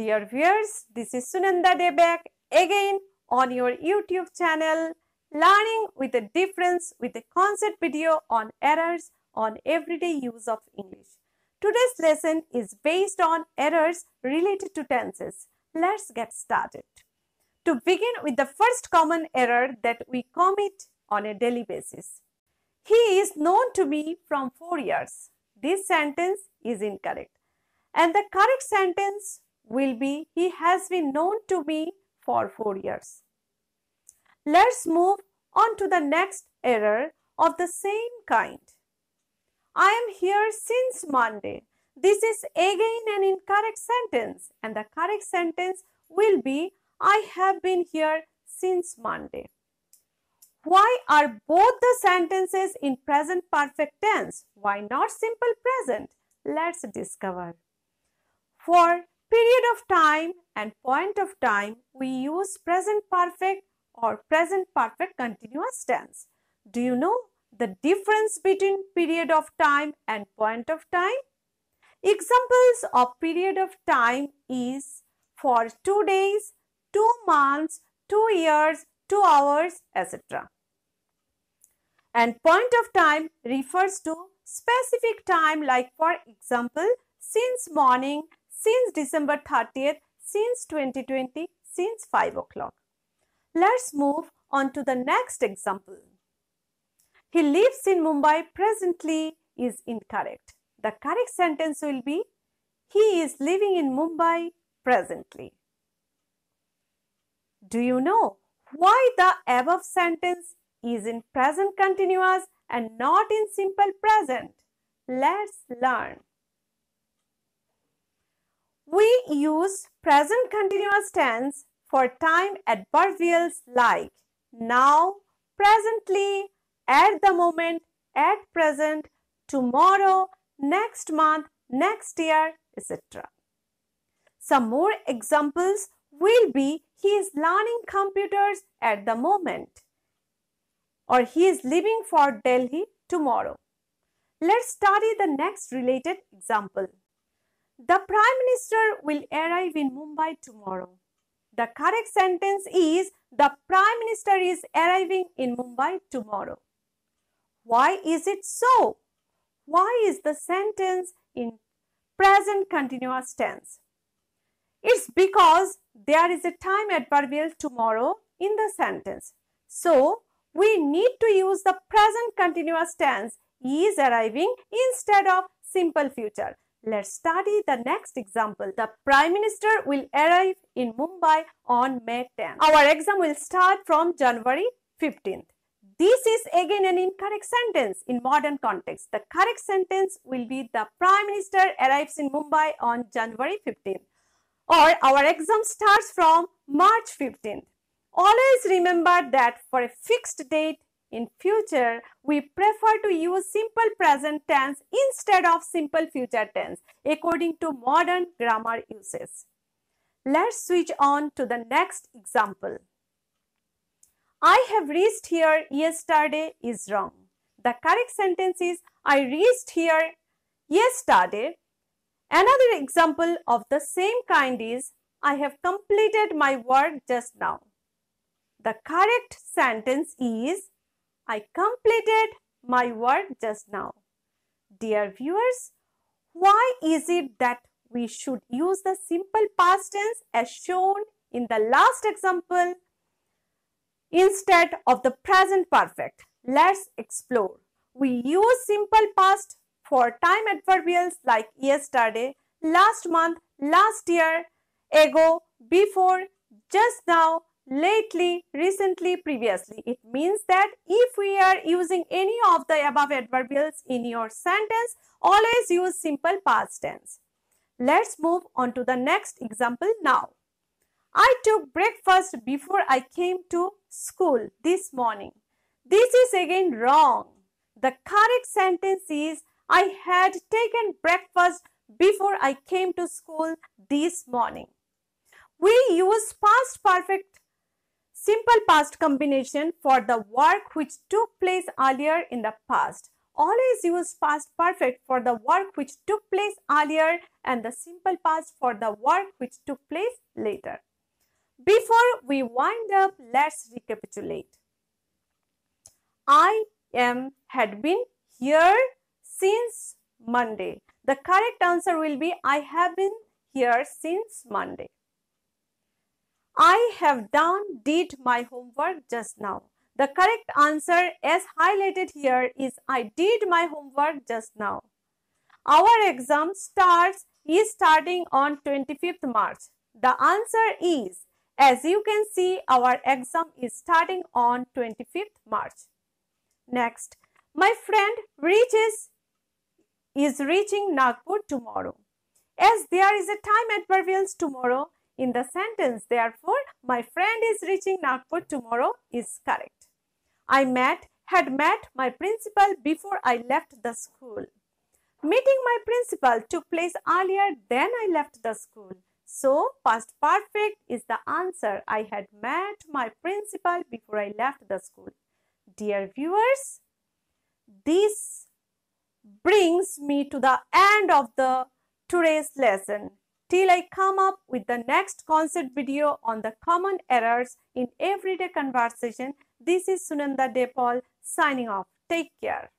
Dear viewers, this is Sunanda Debak again on your YouTube channel Learning with a Difference with a concept video on errors on everyday use of English. Today's lesson is based on errors related to tenses. Let's get started. To begin with the first common error that we commit on a daily basis. He is known to me from 4 years. This sentence is incorrect. And the correct sentence will be He has been known to me for 4 years. Let's move on to the next error of the same kind. I am here since Monday. This is again an incorrect sentence and the correct sentence will be I have been here since Monday. Why are both the sentences in present perfect tense? Why not simple present? Let's discover. For period of time and point of time, we use present perfect or present perfect continuous tense. Do you know the difference between period of time and point of time? Examples of period of time is for two days, two months, two years, two hours, etc. And point of time refers to specific time like for example, since morning, since December 30th, since 2020, since 5 o'clock. Let's move on to the next example. He lives in Mumbai presently is incorrect. The correct sentence will be He is living in Mumbai presently. Do you know why the above sentence is in present continuous and not in simple present? Let's learn. We use present continuous tense for time adverbials like now, presently, at the moment, at present, tomorrow, next month, next year, etc. Some more examples will be he is learning computers at the moment or he is leaving for Delhi tomorrow. Let's study the next related example. The Prime Minister will arrive in Mumbai tomorrow. The correct sentence is the Prime Minister is arriving in Mumbai tomorrow. Why is it so? Why is the sentence in present continuous tense? It's because there is a time adverbial tomorrow in the sentence. So, we need to use the present continuous tense is arriving instead of simple future. Let's study the next example. The Prime Minister will arrive in Mumbai on May 10. Our exam will start from January 15th. This is again an incorrect sentence in modern context. The correct sentence will be the Prime Minister arrives in Mumbai on January 15th or our exam starts from March 15th. Always remember that for a fixed date in future, we prefer to use simple present tense instead of simple future tense according to modern grammar uses. Let's switch on to the next example. I have reached here yesterday is wrong. The correct sentence is I reached here yesterday. Another example of the same kind is I have completed my work just now. The correct sentence is I completed my work just now. Dear viewers, why is it that we should use the simple past tense as shown in the last example instead of the present perfect? Let's explore. We use simple past for time adverbials like yesterday, last month, last year, ago, before, just now, lately, recently, previously. It means that if we are using any of the above adverbials in your sentence, always use simple past tense. Let's move on to the next example now. I took breakfast before I came to school this morning. This is again wrong. The correct sentence is I had taken breakfast before I came to school this morning. We use past perfect simple past combination for the work which took place earlier in the past. always use past perfect for the work which took place earlier and the simple past for the work which took place later. Before we wind up, let's recapitulate. I am had been here since Monday. The correct answer will be I have been here since Monday. I have done did my homework just now. The correct answer as highlighted here is I did my homework just now. Our exam starts is starting on 25th March. The answer is as you can see our exam is starting on 25th March. Next, my friend reaches is reaching Nagpur tomorrow. As there is a time at adverbials tomorrow in the sentence, therefore, my friend is reaching Nagpur tomorrow is correct. I met, had met my principal before I left the school. Meeting my principal took place earlier than I left the school. So, past perfect is the answer. I had met my principal before I left the school. Dear viewers, this brings me to the end of the today's lesson. Till I come up with the next concept video on the common errors in everyday conversation, this is Sunanda Depal signing off. Take care.